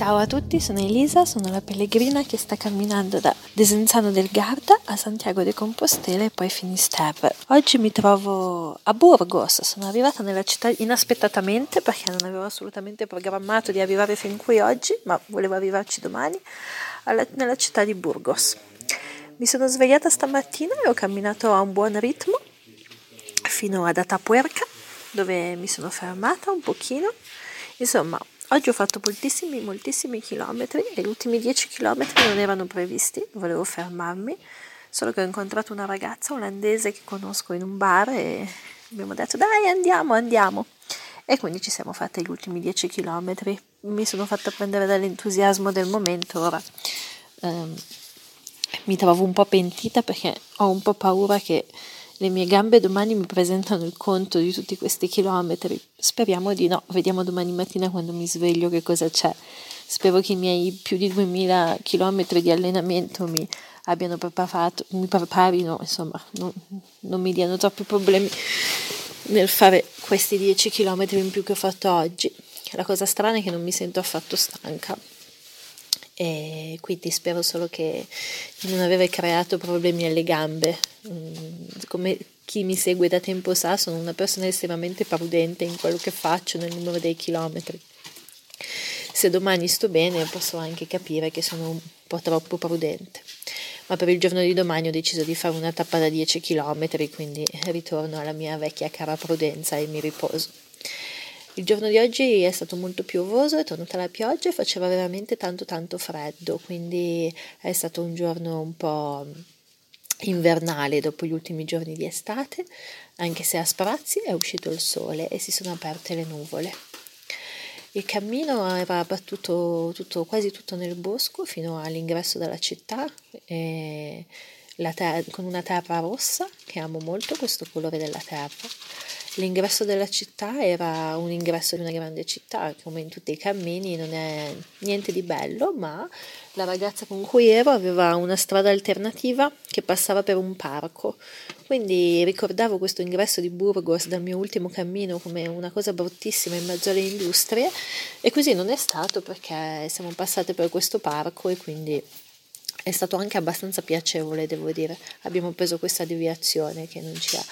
Ciao a tutti, sono Elisa, sono la pellegrina che sta camminando da Desenzano del Garda a Santiago de Compostela e poi Finisterre. Oggi mi trovo a Burgos, sono arrivata nella città inaspettatamente perché non avevo assolutamente programmato di arrivare fin qui oggi, ma volevo arrivarci domani, alla, nella città di Burgos. Mi sono svegliata stamattina e ho camminato a un buon ritmo fino ad Atapuerca, dove mi sono fermata un pochino. Insomma, Oggi ho fatto moltissimi, moltissimi chilometri e gli ultimi 10 chilometri non erano previsti, volevo fermarmi, solo che ho incontrato una ragazza olandese che conosco in un bar e abbiamo detto dai andiamo, andiamo. E quindi ci siamo fatti gli ultimi 10 chilometri. Mi sono fatta prendere dall'entusiasmo del momento ora. Um, mi trovo un po' pentita perché ho un po' paura che le mie gambe domani mi presentano il conto di tutti questi chilometri. Speriamo di no, vediamo domani mattina quando mi sveglio che cosa c'è. Spero che i miei più di 2000 chilometri di allenamento mi abbiano preparato, mi preparino, insomma, non, non mi diano troppi problemi nel fare questi 10 chilometri in più che ho fatto oggi. La cosa strana è che non mi sento affatto stanca e quindi spero solo che di non avere creato problemi alle gambe. Mm, come chi mi segue da tempo sa, sono una persona estremamente prudente in quello che faccio nel numero dei chilometri. Se domani sto bene posso anche capire che sono un po' troppo prudente. Ma per il giorno di domani ho deciso di fare una tappa da 10 km, quindi ritorno alla mia vecchia cara prudenza e mi riposo. Il giorno di oggi è stato molto piovoso, è tornata la pioggia e faceva veramente tanto tanto freddo, quindi è stato un giorno un po' invernale dopo gli ultimi giorni di estate, anche se a sprazzi è uscito il sole e si sono aperte le nuvole. Il cammino era battuto tutto, quasi tutto nel bosco fino all'ingresso della città, ter- con una terra rossa, che amo molto questo colore della terra L'ingresso della città era un ingresso di una grande città, come in tutti i cammini, non è niente di bello, ma la ragazza con cui ero aveva una strada alternativa che passava per un parco. Quindi ricordavo questo ingresso di Burgos dal mio ultimo cammino come una cosa bruttissima in mezzo alle industrie e così non è stato perché siamo passate per questo parco e quindi è stato anche abbastanza piacevole, devo dire. Abbiamo preso questa deviazione che non ci ha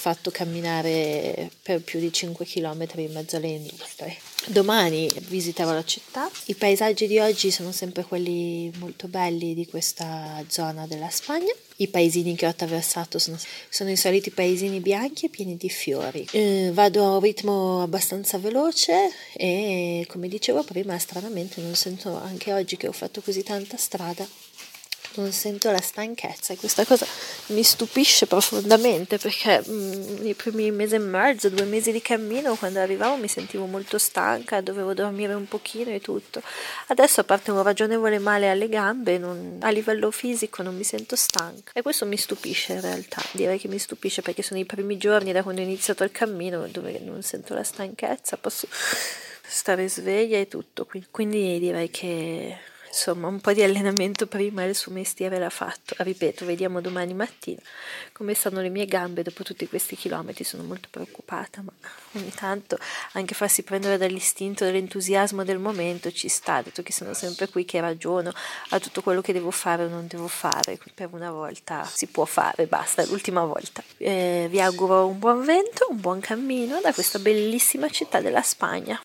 fatto camminare per più di 5 km in mezzo alle industrie. Domani visiterò la città. I paesaggi di oggi sono sempre quelli molto belli di questa zona della Spagna. I paesini che ho attraversato sono, sono i soliti paesini bianchi e pieni di fiori. Eh, vado a un ritmo abbastanza veloce e come dicevo prima, stranamente non sento anche oggi che ho fatto così tanta strada non sento la stanchezza e questa cosa mi stupisce profondamente perché mh, i primi mesi e mezzo, due mesi di cammino, quando arrivavo mi sentivo molto stanca, dovevo dormire un pochino e tutto. Adesso a parte un ragionevole male alle gambe, non, a livello fisico non mi sento stanca. E questo mi stupisce in realtà, direi che mi stupisce perché sono i primi giorni da quando ho iniziato il cammino dove non sento la stanchezza, posso stare sveglia e tutto, quindi direi che insomma un po' di allenamento prima il suo mestiere l'ha fatto. Ripeto, vediamo domani mattina come stanno le mie gambe dopo tutti questi chilometri. Sono molto preoccupata, ma ogni tanto anche farsi prendere dall'istinto, dall'entusiasmo del momento ci sta, dato che sono sempre qui che ragiono a tutto quello che devo fare o non devo fare. Per una volta si può fare, basta, l'ultima volta. Eh, vi auguro un buon vento, un buon cammino da questa bellissima città della Spagna.